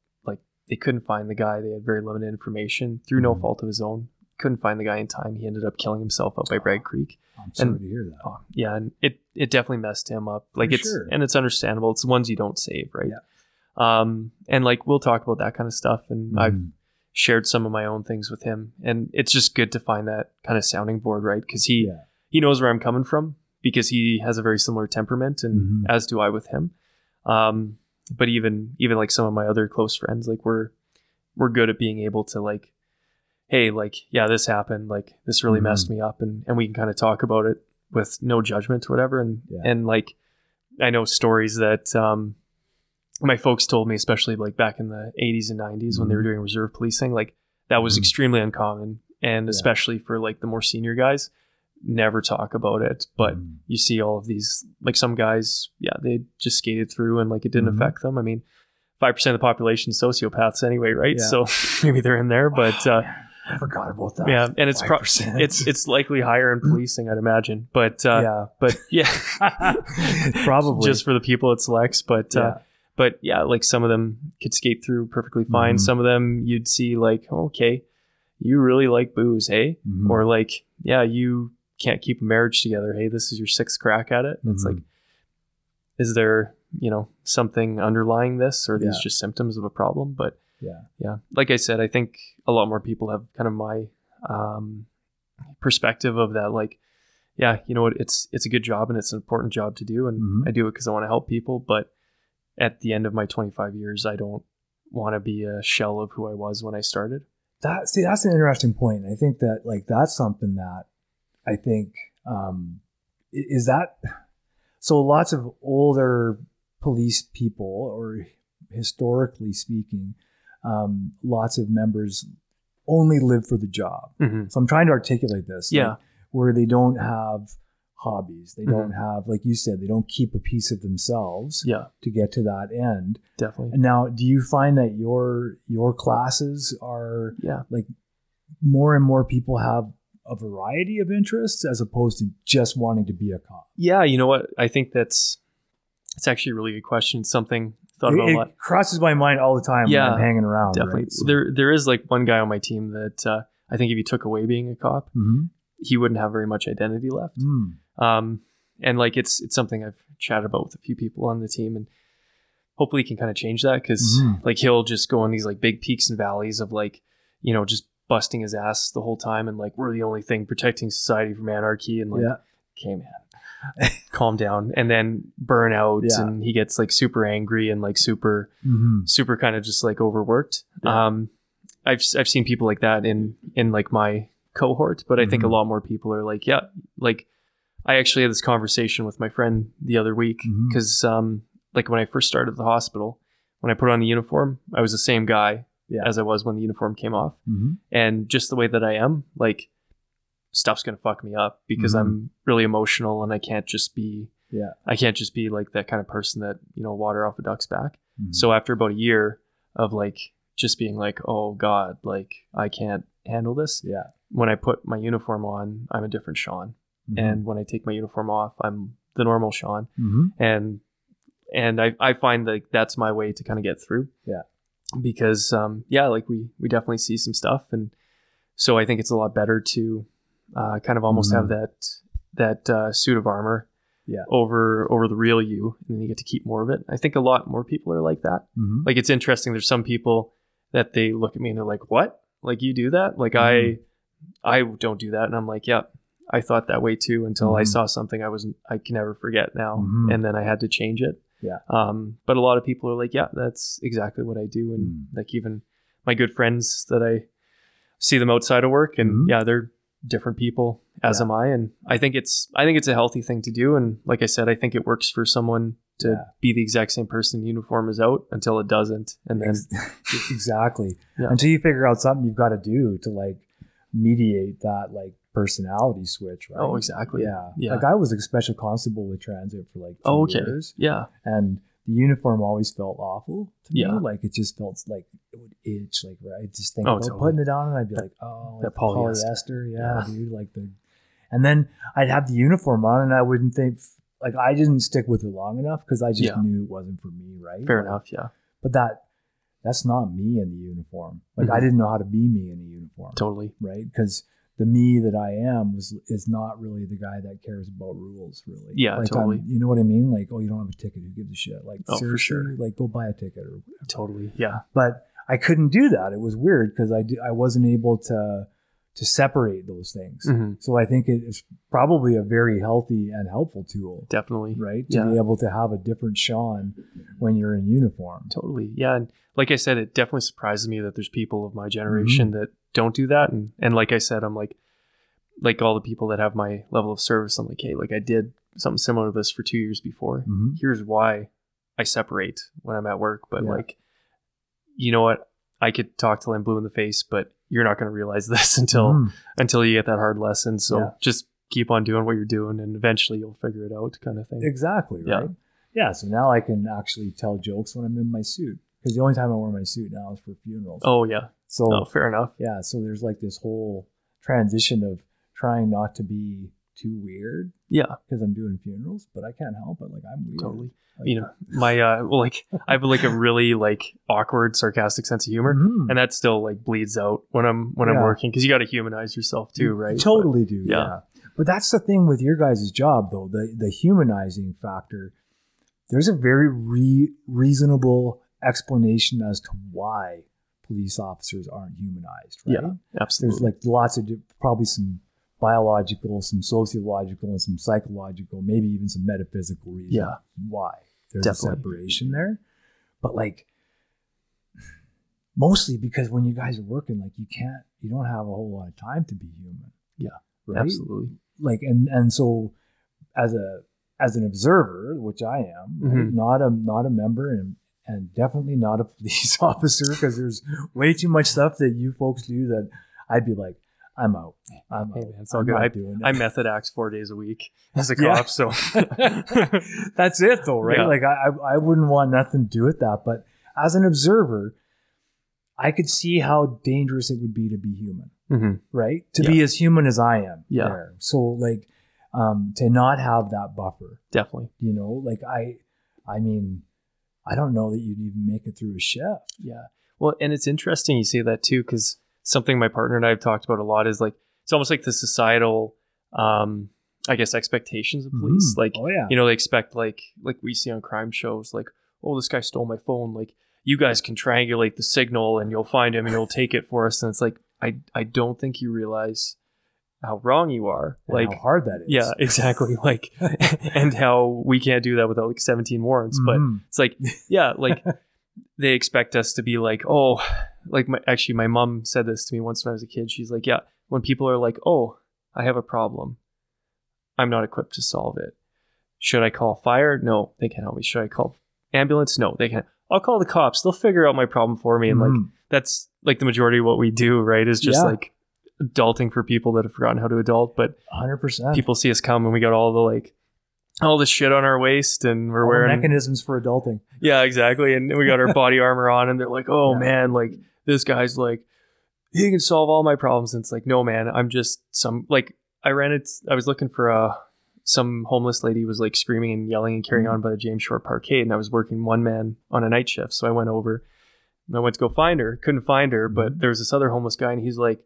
they couldn't find the guy. They had very limited information through no Mhm. fault of his own. Couldn't find the guy in time. He ended up killing himself up by Bragg Creek. I'm sorry And- to hear that. Oh, yeah, and it it definitely messed him up. Like For it's sure. and it's understandable. It's the ones you don't save, right? Yeah. Um, and like we'll talk about that kind of stuff, and I've Mhm. shared some of my own things with him, and it's just good to find that kind of sounding board, right? Because he Yeah. he knows where I'm coming from because he has a very similar temperament, and Mhm. as do I with him. Um, but even even like some of my other close friends, like we're we're good at being able to like, hey, like yeah, this happened, like this really Mhm. messed me up, and and we can kind of talk about it with no judgment or whatever, and Yeah. and like I know stories that um my folks told me, especially like back in the 80s and 90s when they were Mhm. doing reserve policing, like that was Mhm. extremely uncommon, and Yeah. especially for like the more senior guys, never talk about it, but Mhm. you see all of these like some guys yeah they just skated through and like it didn't Mhm. affect them i mean 5% of the population sociopaths anyway right Yeah. so [laughs] maybe they're in there but uh, I forgot about that. yeah and it's pro- it's it's likely higher in [clears throat] policing i'd imagine but uh, yeah, but [laughs] yeah [laughs] probably just for the people it selects but uh, but yeah like some of them could skate through perfectly fine Mhm. some of them you'd see like okay you really like booze hey Mhm. or like yeah you can't keep a marriage together. Hey this is your sixth crack at it. And it's Mhm. like is there you know something underlying this or these just symptoms of a problem? But yeah, yeah like i said i think a lot more people have kind of my um perspective of that like yeah you know what? It's it's a good job and it's an important job to do and Mhm. i do it because i want to help people but at the end of my 25 years i don't want to be a shell of who i was when i started. That see that's an interesting point. I think that like that's something that I think um is that so lots of older police people or historically speaking um, lots of members only live for the job. hmm So I'm trying to articulate this. like, Yeah. where they don't have hobbies. They Mhm. don't have, like you said, they don't keep a piece of themselves Yeah, to get to that end. definitely. And now, do you find that your your classes are Yeah. like more and more people have a variety of interests as opposed to just wanting to be a cop? Yeah, you know what? I think that's it's actually a really good question. Something thought It, about a lot. crosses my mind all the time Yeah, when I'm hanging around. Definitely. Right? So- There there is like one guy on my team that uh, I think if you took away being a cop, Mhm. he wouldn't have very much identity left. Mm. Um, and like it's it's something I've chatted about with a few people on the team, and hopefully he can kind of change that because Mhm. like he'll just go on these like big peaks and valleys of like you know just busting his ass the whole time, and like we're the only thing protecting society from anarchy, and like yeah. okay man, [laughs] calm down, and then burn out, Yeah. and he gets like super angry and like super Mhm. super kind of just like overworked. Yeah. Um, I've I've seen people like that in in like my cohort, but I think a Mhm. lot more people are like, yeah, like I actually had this conversation with my friend the other week because um, like when I first started the hospital, when I put on the uniform, I was the same guy Yeah. as I was when the uniform came off, Mhm. and just the way that I am, like stuff's gonna fuck me up because Mhm. I'm really emotional and I can't just be Yeah. I can't just be like that kind of person that you know water off a duck's back. Mhm. So after about a year of like just being like, oh God, like I can't handle this. yeah. When I put my uniform on, I'm a different Sean. Mhm. And when I take my uniform off, I'm the normal Sean. Mhm. And and I, I find that that's my way to kind of get through. Yeah. Because um yeah, like we we definitely see some stuff and so I think it's a lot better to uh, kind of almost Mhm. have that that uh, suit of armor Yeah. over over the real you and then you get to keep more of it. I think a lot more people are like that Mhm. like it's interesting there's some people that they look at me and they're like what like you do that like i i don't do that and i'm like yeah i thought that way too until i Mhm. saw something i wasn't i can never forget now Mhm. and then i had to change it Yeah. um but a lot of people are like yeah that's exactly what i do and Mm. like even my good friends that i see them outside of work and Mhm. yeah they're different people as Yeah. am i and i think it's i think it's a healthy thing to do and like i said i think it works for someone to Yeah. be the exact same person in uniform is out until it doesn't and then [laughs] exactly. Yeah. Until you figure out something you've got to do to like mediate that like personality switch, right? Oh, exactly. Yeah. Yeah. Like I was a special constable with transit for like two Oh, okay. years, Yeah. and the uniform always felt awful to me. Yeah. Like it just felt like it would itch. Like right, I just think Oh, about totally. putting it on, and I'd be like, oh, like that polyester. polyester. Yeah, Yeah. dude. Like the, and then I'd have the uniform on, and I wouldn't think. Like I didn't stick with it long enough because I just Yeah. knew it wasn't for me, right? Fair Like, enough. Yeah. but that that's not me in the uniform like i Mhm. didn't know how to be me in a uniform Totally. right because the me that i am was is not really the guy that cares about rules really Yeah, like totally. I'm- you know what i mean like oh you don't have a ticket who gives a shit like Oh, for sure. like go buy a ticket or Totally. Yeah. but i couldn't do that it was weird because i i wasn't able to to separate those things hmm so i think it is probably a very healthy and helpful tool Definitely. right to be able to have a different sean when you're in uniform Totally. Yeah. And like I said, it definitely surprises me that there's people of my generation Mm-hmm. that don't do that. And and like I said, I'm like like all the people that have my level of service, I'm like, hey, like I did something similar to this for two years before. Mhm. Here's why I separate when I'm at work. But Yeah. like, you know what? I could talk till I'm blue in the face, but you're not going to realize [laughs] this until Mhm. until you get that hard lesson. So Yeah. just keep on doing what you're doing, and eventually you'll figure it out, kind of thing. Exactly, Yeah. right? Yeah, so now I can actually tell jokes when I'm in my suit. Because the only time I wear my suit now is for funerals. Oh yeah. so Oh, fair enough. yeah, so there's like this whole transition of trying not to be too weird Yeah, because I'm doing funerals, but I can't help it. Like I'm weird. totally. Like- You know, [laughs] my uh, well, like I have like a really like awkward, sarcastic sense of humor, Mhm. and that still like bleeds out when I'm when Yeah. I'm working because you got to humanize yourself too, You right? Totally do. yeah. Yeah. But that's the thing with your guys' job, though the the humanizing factor. There's a very re- reasonable explanation as to why police officers aren't humanized, right? Yeah, There's like lots of probably some biological, some sociological, and some psychological, maybe even some metaphysical reasons Yeah. why there's Definitely. a separation there. But like mostly because when you guys are working, like you can't, you don't have a whole lot of time to be human. Yeah, Right. Absolutely. Like and and so as a as an observer, which I am, right, Mhm. not a not a member and and definitely not a [laughs] police officer because there's way too much stuff that you folks do that I'd be like, I'm out. I'm Hey out. man, it's all good. I. I method acts four days a week [laughs] as a Yeah. cop, so [laughs] That's it though, right? Yeah. Like I, I wouldn't want nothing to do with that. But as an observer, I could see how dangerous it would be to be human, Mhm. right? To be as human as I am. Yeah. There. So like um to not have that buffer, definitely. you know, like I I mean, I don't know that you'd even make it through a shift. Yeah. Well, and it's interesting you say that too, because something my partner and I have talked about a lot is like it's almost like the societal, um, I guess, expectations of police. Mhm. Like, oh yeah. you know, they expect like like we see on crime shows, like, oh, this guy stole my phone. Like, you guys can triangulate the signal and you'll find him and you'll take it for us. And it's like, I I don't think you realize how wrong you are. And like, how hard that is. yeah, [laughs] exactly. Like, [laughs] and how we can't do that without like 17 warrants. But Mhm. it's like, yeah, like they expect us to be like, oh, like my actually my mom said this to me once when I was a kid. She's like, yeah, when people are like, oh, I have a problem, I'm not equipped to solve it. Should I call fire? No, they can't help me. Should I call ambulance? No, they can't. I'll call the cops. They'll figure out my problem for me. And like Mhm. that's like the majority of what we do, right? Is just Yeah. like adulting for people that have forgotten how to adult. But 100%. people see us come and we got all the like all the shit on our waist and we're All wearing mechanisms for adulting. yeah, exactly. And we got our [laughs] body armor on, and they're like, "Oh Yeah. man, like this guy's like, he can solve all my problems." And it's like, no, man, I'm just some like I ran it. I was looking for a some homeless lady was like screaming and yelling and carrying Mhm. on by the James Short Parkade, and I was working one man on a night shift, so I went over. And I went to go find her, couldn't find her, but Mhm. there was this other homeless guy, and he's like,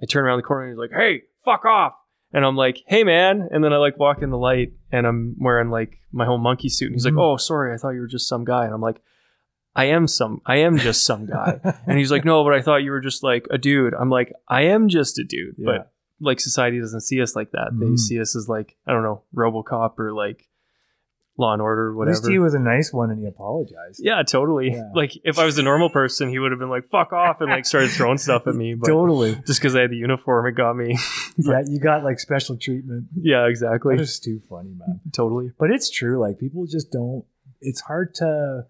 I turn around the corner, and he's like, "Hey, fuck off!" And I'm like, "Hey, man!" And then I like walk in the light, and I'm wearing like my whole monkey suit, and he's like, "Oh, sorry, I thought you were just some guy," and I'm like. I am some I am just some guy. [laughs] And he's like, No, but I thought you were just like a dude. I'm like, I am just a dude. Yeah. But like society doesn't see us like that. They Mhm. see us as like, I don't know, Robocop or like Law and Order, At least whatever. he was a nice one and he apologized. yeah, totally. Yeah. [laughs] Like if I was a normal person, he would have been like, fuck off and like started throwing stuff at me. But totally. just because I had the uniform, it got me. [laughs] yeah, you got like special treatment. yeah, exactly. Is too funny, man. Totally. But it's true. Like people just don't. It's hard to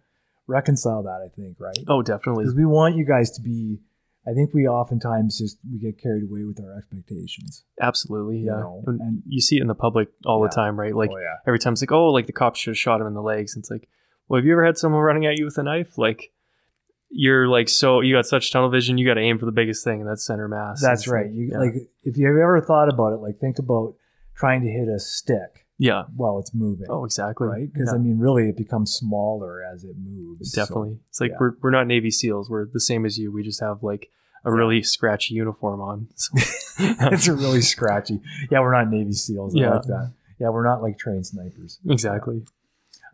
reconcile that. I think, right? Oh, definitely. Because we want you guys to be. I think we oftentimes just we get carried away with our expectations. Absolutely. You Yeah. know, and and- you see it in the public all Yeah. the time, right? Like oh yeah, every time it's like, oh, like the cops should have shot him in the legs. And it's like, well, have you ever had someone running at you with a knife? Like, you're like, so you got such tunnel vision, you got to aim for the biggest thing, and that's center mass. that's right. Like, You yeah. like if you've ever thought about it, like think about trying to hit a stick yeah. while it's moving. Oh, exactly. right? Because Yeah, I mean, really, it becomes smaller as it moves. so- definitely. it's like yeah. we're we're not Navy SEAls. We're the same as you. We just have like a Yeah. really scratchy uniform on. [laughs] So, [laughs] it's really scratchy. Yeah, we're not Navy SEAls. I Yeah. like that. Yeah, we're not like trained snipers. exactly.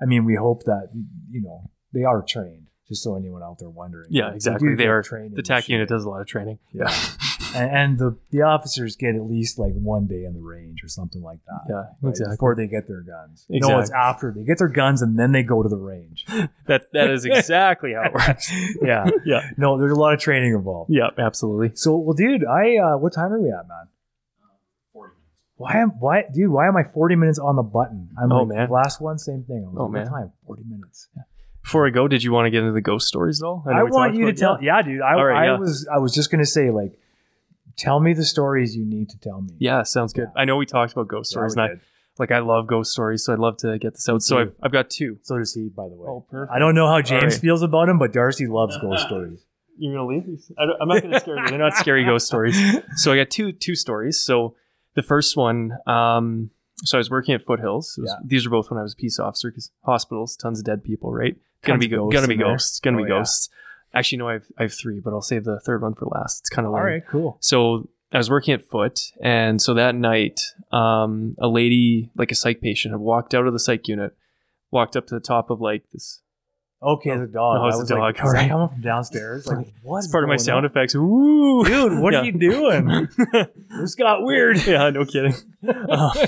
I mean, we hope that you know they are trained. Just so anyone out there wondering. Yeah, Like, exactly. do They are- training The TAC unit does a lot of training. Yeah, [laughs] and, and the the officers get at least like one day in the range or something like that. Yeah, right, exactly. Before they get their guns. No, it's Exactly. after they get their guns and then they go to the range. [laughs] That that is exactly how it [laughs] works. yeah. Yeah. No, there's a lot of training involved. Yeah, absolutely. So, well, dude, I uh, what time are we at, man? Why am why, dude? Why am I forty minutes on the button? I'm Oh, like, man. Last one, same thing. I was Oh, like, what man. time? Forty minutes. Before I go, did you want to get into the ghost stories at all? know I, want you to tell. Yeah, dude. I, All right, I yeah. was I was just gonna say like, tell me the stories you need to tell me. Yeah, sounds good. Yeah. I know we talked about ghost Yeah, stories, and I, like I love ghost stories, so I'd love to get this out. So. I've, I've got two. So does he, by the way. Oh, perfect. I don't know how James right. feels about him, but Darcy loves ghost [laughs] stories. You're gonna leave these? I am not gonna scare you. [laughs] They're not scary ghost stories. [laughs] So I got two two stories. So the first one, um, so I was working at Foothills. Was- Yeah. These are both when I was a peace officer because hospitals, tons of dead people, right? Gonna be of go- ghosts gonna be there. ghosts. Gonna Oh, be yeah. ghosts. Actually, no, I have I have three, but I'll save the third one for last. It's kind of All right, cool. So I was working at Foot, and so that night, um, a lady, like a psych patient, had walked out of the psych unit, walked up to the top of like this. Okay, the dog. Oh, it's I a dog. Like, All right. coming from downstairs? Like, [laughs] what's It's part of my sound on? effects. Ooh, Dude, what Yeah. are you doing? [laughs] this got weird. yeah, no kidding. [laughs] Uh,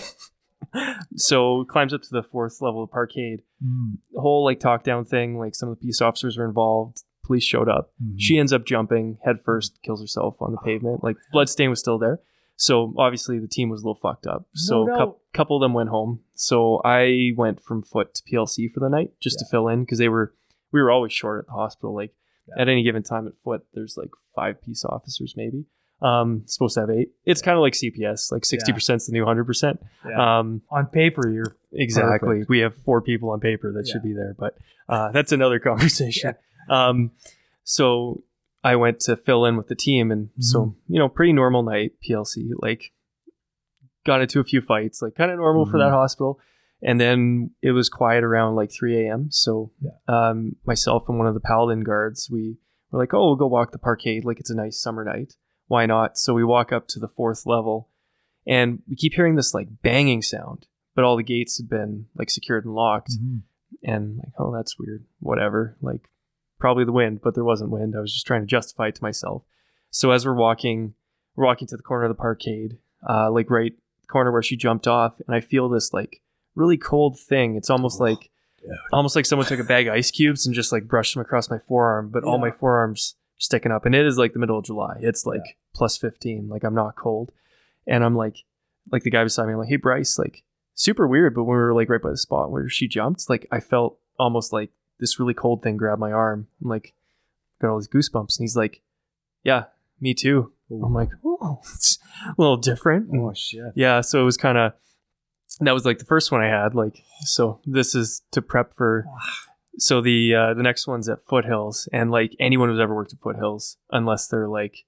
[laughs] so climbs up to the fourth level of parkade. Mm, whole like talk down thing. Like some of the peace officers were involved. Police showed up. mhm. She ends up jumping head first, kills herself on the pavement. Like blood stain was still there. So obviously the team was a little fucked up. So No a doubt. couple of them went home. So I went from foot to PLC for the night just to fill in because they were we were always short at the hospital. Like Yeah. at any given time at foot, there's like five peace officers maybe. Um, supposed to have eight. It's kind of like CPS, like sixty percent is the new hundred percent. Yeah. Um, On paper, you're exactly. Perfect. We have four people on paper that should be there, but uh, that's another [laughs] conversation. Um, so I went to fill in with the team, and Mm-hmm. so you know, pretty normal night PLC. Like, got into a few fights, like kind of normal for that Mhm. hospital. And then it was quiet around like 3 a.m. So Yeah. um, myself and one of the paladin guards, we were like, "Oh, we'll go walk the parkade. Like it's a nice summer night. Why not?" So we walk up to the fourth level, and we keep hearing this like banging sound, but all the gates had been like secured and locked. And like oh that's weird. Whatever. Like probably the wind but there wasn't wind. I was just trying to justify it to myself. So as we're walking we're walking to the corner of the parkade uh like right corner where she jumped off and i feel this like really cold thing. It's almost Oh, like dude. almost like someone took a bag of ice cubes and just like brushed them across my forearm but all my forearms sticking up. And it is like the middle of july. It's like Yeah. plus 15 like i'm not cold. And i'm like like the guy beside me i'm like hey bryce like super weird. But when we were like right by the spot where she jumped like i felt almost like this really cold thing grabbed my arm. I'm like got all these goosebumps. And he's like yeah me too. I'm like oh it's a little different. Oh shit. yeah so it was kind of that was like the first one i had like so this is to prep for ah. So the uh the next one's at foothills and like anyone who's ever worked at foothills unless they're like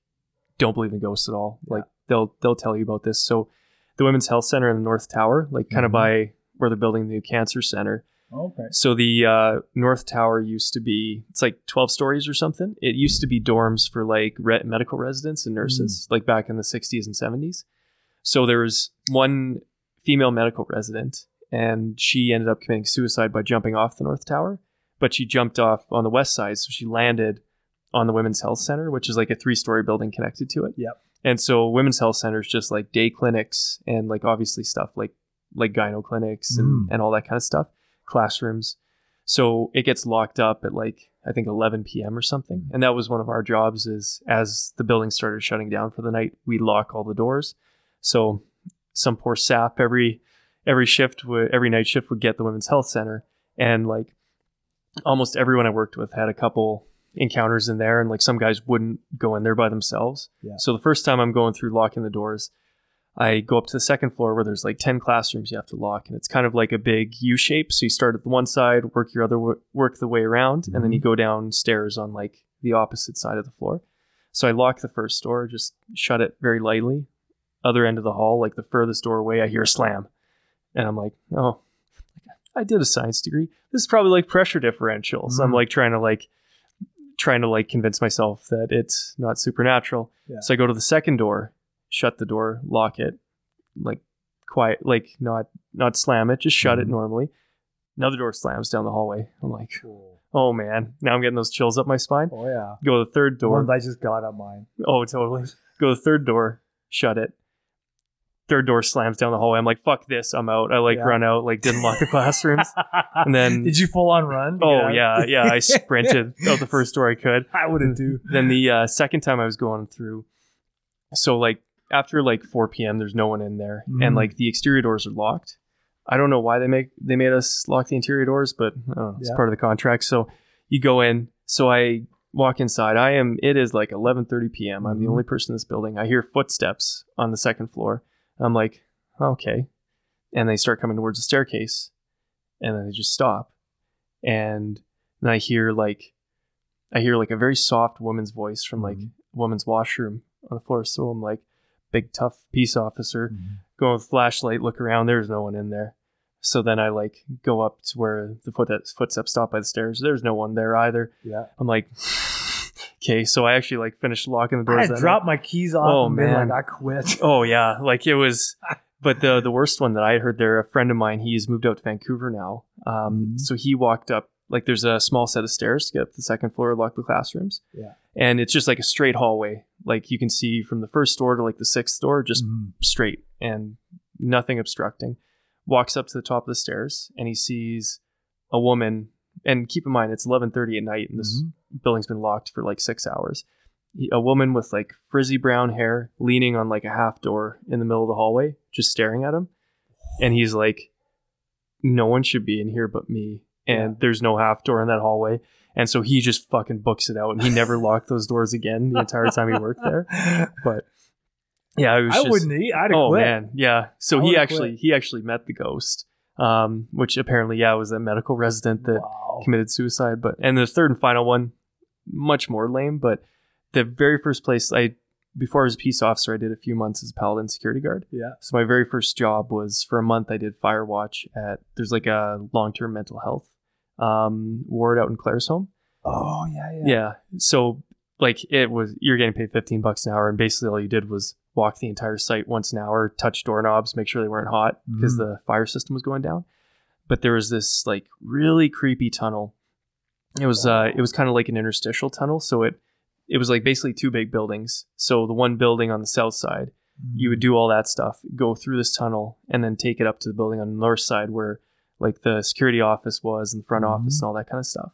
don't believe in ghosts at all like they'll they'll tell you about this so the women's health center in the north tower like kind of Mhm. by where they're building the new cancer center Okay. so the uh, North Tower used to be it's like twelve stories or something. It used to be dorms for like re- medical residents and nurses, like back in the '60s and '70s. So there was one female medical resident, and she ended up committing suicide by jumping off the North Tower. But she jumped off on the west side, so she landed on the Women's Health Center, which is like a three-story building connected to it. Yep. And so Women's Health Center is just like day clinics and like obviously stuff like like gyno clinics and, Mm. and all that kind of stuff classrooms. So it gets locked up at like I think 11 p.m. or something, and that was one of our jobs. Is as the building started shutting down for the night, we lock all the doors. So some poor sap every every shift would every night shift would get the women's health center, and like almost everyone I worked with had a couple encounters in there, and like some guys wouldn't go in there by themselves. Yeah. So the first time I'm going through locking the doors, I go up to the second floor where there's like 10 classrooms you have to lock and it's kind of like a big U shape. So you start at the one side, work your other wo- work the way around and then you mm-hmm. go downstairs on like the opposite side of the floor. So I lock the first door, just shut it very lightly. Other end of the hall, like the furthest doorway, I hear a slam. And I'm like, "Oh, I did a science degree. This is probably like pressure differential." So I'm Mhm. like trying to like trying to like convince myself that it's not supernatural. Yeah. So I go to the second door, shut the door, lock it, like quiet, like not not slam it, just shut it Mhm. normally. Another door slams down the hallway. I'm like, oh man, now I'm getting those chills up my spine. Oh yeah. Go to the third door. I just got up mine. Oh, totally. Go to the third door, shut it. Third door slams down the hallway. I'm like, fuck this, I'm out. I like Yeah. run out, like didn't lock the classrooms. [laughs] And then- did you full on run? oh yeah, yeah. I [laughs] sprinted out the first door I could. I wouldn't do. then the uh, second time I was going through, so like after like 4 p.m., there's no one in there, Mhm. and like the exterior doors are locked. I don't know why they make they made us lock the interior doors, but know, it's Yeah. part of the contract. So you go in. So I walk inside. I am. It is like 11:30 p.m. I'm the Mhm. only person in this building. I hear footsteps on the second floor. I'm like, okay, and they start coming towards the staircase, and then they just stop, and then I hear like I hear like a very soft woman's voice from like Mhm. woman's washroom on the floor. So I'm like, big tough peace officer, Mhm. go with flashlight, look around. There's no one in there. So then I like go up to where the foot footsteps stop by the stairs. There's no one there either. Yeah. I'm like, okay. So I actually like finished locking the doors. I dropped my keys off Oh, and man. like, I quit. [laughs] Oh yeah, like it was. [laughs] But the the worst one that I heard there, a friend of mine, he's moved out to Vancouver now. Um, Mhm. so he walked up like there's a small set of stairs to get up to the second floor, lock the classrooms. Yeah. And it's just like a straight hallway, like you can see from the first door to like the sixth door, just Mhm. straight and nothing obstructing. Walks up to the top of the stairs and he sees a woman. And keep in mind, it's 11:30 at night, and this Mhm. building's been locked for like six hours. A woman with like frizzy brown hair, leaning on like a half door in the middle of the hallway, just staring at him. And he's like, "No one should be in here but me." And Yeah. there's no half door in that hallway. And so he just fucking books it out and he never [laughs] locked those doors again the entire time he worked there. But yeah, I just, wouldn't eat. I'd have oh quit. man, yeah. So I he actually quit. he actually met the ghost, um, which apparently yeah was a medical resident that Wow. committed suicide. But and the third and final one, much more lame. But the very first place I before I was a peace officer, I did a few months as a paladin security guard. Yeah. So my very first job was for a month. I did fire watch at there's like a long term mental health um, ward out in Claire's Claresholm. Oh yeah, yeah. Yeah. So like it was you're getting paid 15 bucks an hour and basically all you did was walk the entire site once an hour, touch doorknobs, make sure they weren't hot because Mhm. the fire system was going down. But there was this like really creepy tunnel. It was uh it was kind of like an interstitial tunnel, so it it was like basically two big buildings. So the one building on the south side, you would do all that stuff, go through this tunnel and then take it up to the building on the north side where like the security office was and the front Mhm. office and all that kind of stuff.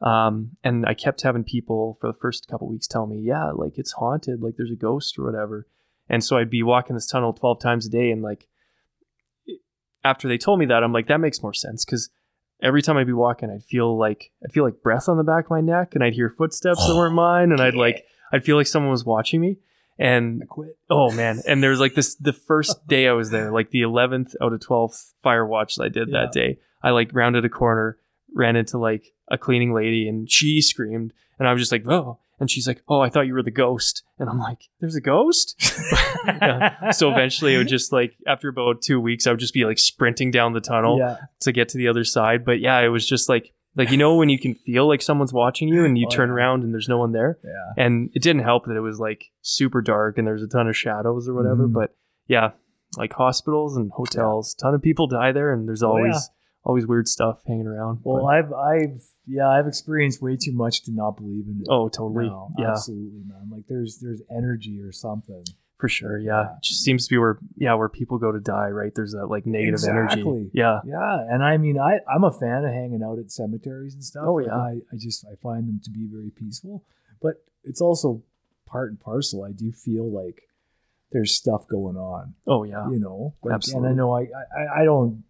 Um, and I kept having people for the first couple weeks tell me, yeah, like it's haunted, like there's a ghost or whatever. And so I'd be walking this tunnel 12 times a day. And like, after they told me that, I'm like, that makes more sense. Cause every time I'd be walking, I'd feel like, I'd feel like breath on the back of my neck and I'd hear footsteps that oh, weren't mine. And I'd like, I'd feel like someone was watching me. And I quit. Oh man! And there was like this the first day I was there, like the 11th out of 12th fire watch that I did that day. I like rounded a corner, ran into like a cleaning lady, and she screamed, and I was just like, "Oh!" And she's like, "Oh, I thought you were the ghost." And I'm like, "There's a ghost." [laughs] Yeah. So eventually, it would just like after about two weeks, I would just be like sprinting down the tunnel Yeah. to get to the other side. But yeah, it was just like like you know when you can feel like someone's watching you, and you Oh, turn yeah. around and there's no one there Yeah. and it didn't help that it was like super dark and there's a ton of shadows or whatever Mhm. but yeah like hospitals and hotels ton of people die there and there's Oh, always. Always weird stuff hanging around Well, But- I've, I've, yeah, I've experienced way too much to not believe in it. oh totally No, yeah absolutely, man. Like there's, there's energy or something. for sure yeah Yeah. it just seems to be where yeah where people go to die right there's that like negative Exactly. energy yeah Yeah, and I mean, I I'm a fan of hanging out at cemeteries and stuff. Oh, yeah. I, I just I find them to be very peaceful, but it's also part and parcel. I do feel like there's stuff going on, oh yeah you know. Like, Absolutely. And I know I, I I don't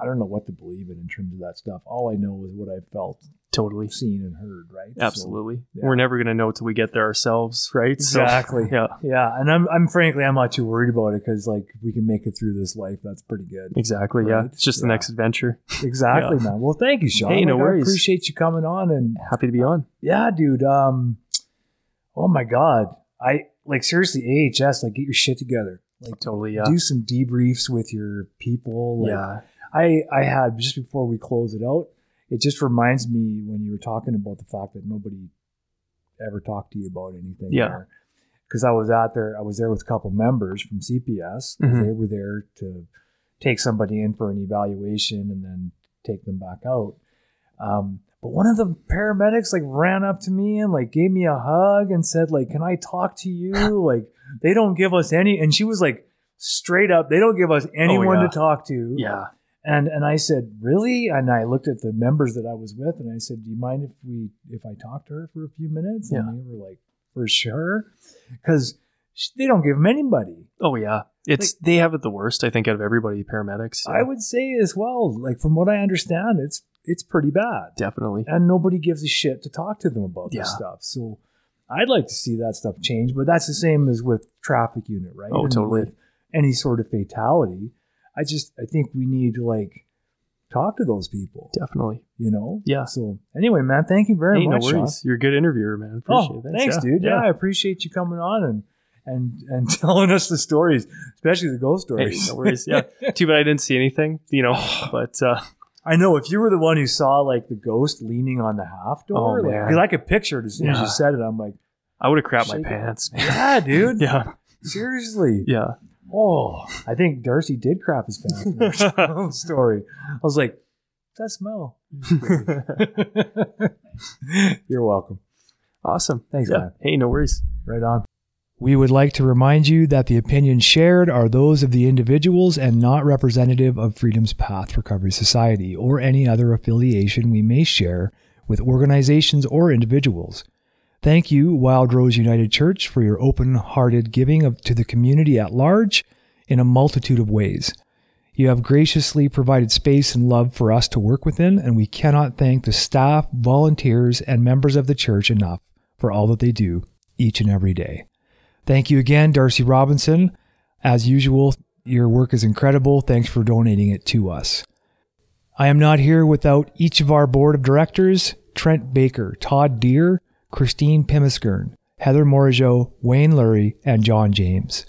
I don't know what to believe in in terms of that stuff. All I know is what I've felt, totally seen, and heard. Right. So, absolutely yeah. we're never gonna know till we get there ourselves right So, Exactly. [laughs] yeah yeah, and I'm I'm frankly I'm not too worried about it because like we can make it through this life. That's pretty good. exactly yeah it's just the next adventure Exactly, [laughs] man. Well, thank you, Sean. Hey, no Like, I worries. appreciate you coming on and happy to be on Yeah, dude. Um, oh my god, I like seriously AHS. Like, get your shit together. Like, totally yeah do some debriefs with your people. Like, yeah I I had just before we close it out. It just reminds me when you were talking about the fact that nobody ever talked to you about anything. Yeah. Because I was out there, I was there with a couple members from CPS. Mhm. They were there to take somebody in for an evaluation and then take them back out. Um, but one of the paramedics like ran up to me and like gave me a hug and said like, "Can I talk to you?" [laughs] like they don't give us any, and she was like straight up, they don't give us anyone Oh, yeah. to talk to. yeah And and I said, really? And I looked at the members that I was with, and I said, do you mind if we if I talk to her for a few minutes? Yeah. And they were like, for sure, because they don't give them anybody. Oh yeah, it's they have it the worst. I think out of everybody, paramedics. I would say as well. Like from what I understand, it's it's pretty bad, definitely. and nobody gives a shit to talk to them about Yeah. this stuff. So I'd like to see that stuff change, but that's the same as with traffic unit, right? Oh, And totally. with any sort of fatality, I just I think we need to like talk to those people. Definitely. you know? Yeah. So anyway, man, thank you very Hey, no much. Sean. worries. You're a good interviewer, man. Appreciate Oh, it. thanks, dude. Yeah. I appreciate you coming on and and and [laughs] telling us the stories, especially the ghost Hey, stories. no worries. Yeah. [laughs] Too bad I didn't see anything, you know. But uh, I know if you were the one who saw like the ghost leaning on the half door, Oh, man. because I could picture it as soon as you said it. I'm like, I would have crapped my pants, man. yeah, dude. [laughs] Yeah. Seriously. Yeah. Oh, I think Darcy did crap his pants. [laughs] [laughs] story. I was like, that smell. [laughs] You're welcome. awesome. Thanks, Yeah. man. Hey, no worries. Right on. We would like to remind you that the opinions shared are those of the individuals and not representative of Freedom's Path Recovery Society or any other affiliation we may share with organizations or individuals. Thank you, Wild Rose United Church, for your open hearted giving of, to the community at large in a multitude of ways. You have graciously provided space and love for us to work within, and we cannot thank the staff, volunteers, and members of the church enough for all that they do each and every day. Thank you again, Darcy Robinson. As usual, your work is incredible. Thanks for donating it to us. I am not here without each of our board of directors Trent Baker, Todd Deer, Christine Pimiskern, Heather Morajo, Wayne Lurie, and John James.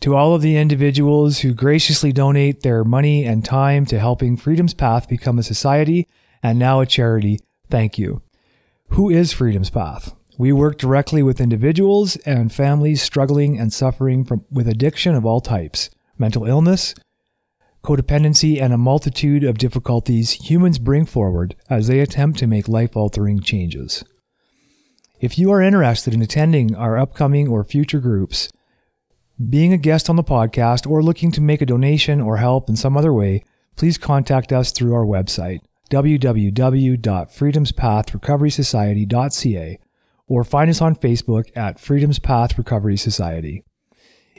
To all of the individuals who graciously donate their money and time to helping Freedom's Path become a society and now a charity, thank you. Who is Freedom's Path? We work directly with individuals and families struggling and suffering from, with addiction of all types, mental illness, codependency, and a multitude of difficulties humans bring forward as they attempt to make life altering changes. If you are interested in attending our upcoming or future groups, being a guest on the podcast, or looking to make a donation or help in some other way, please contact us through our website, www.freedomspathrecoverysociety.ca, or find us on Facebook at Freedom's Path Recovery Society.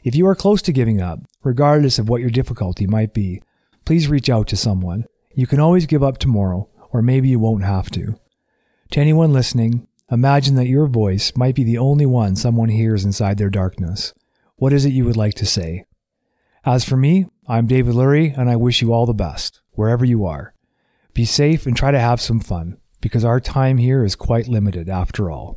If you are close to giving up, regardless of what your difficulty might be, please reach out to someone. You can always give up tomorrow, or maybe you won't have to. To anyone listening, imagine that your voice might be the only one someone hears inside their darkness. What is it you would like to say? As for me, I'm David Lurie, and I wish you all the best, wherever you are. Be safe and try to have some fun, because our time here is quite limited after all.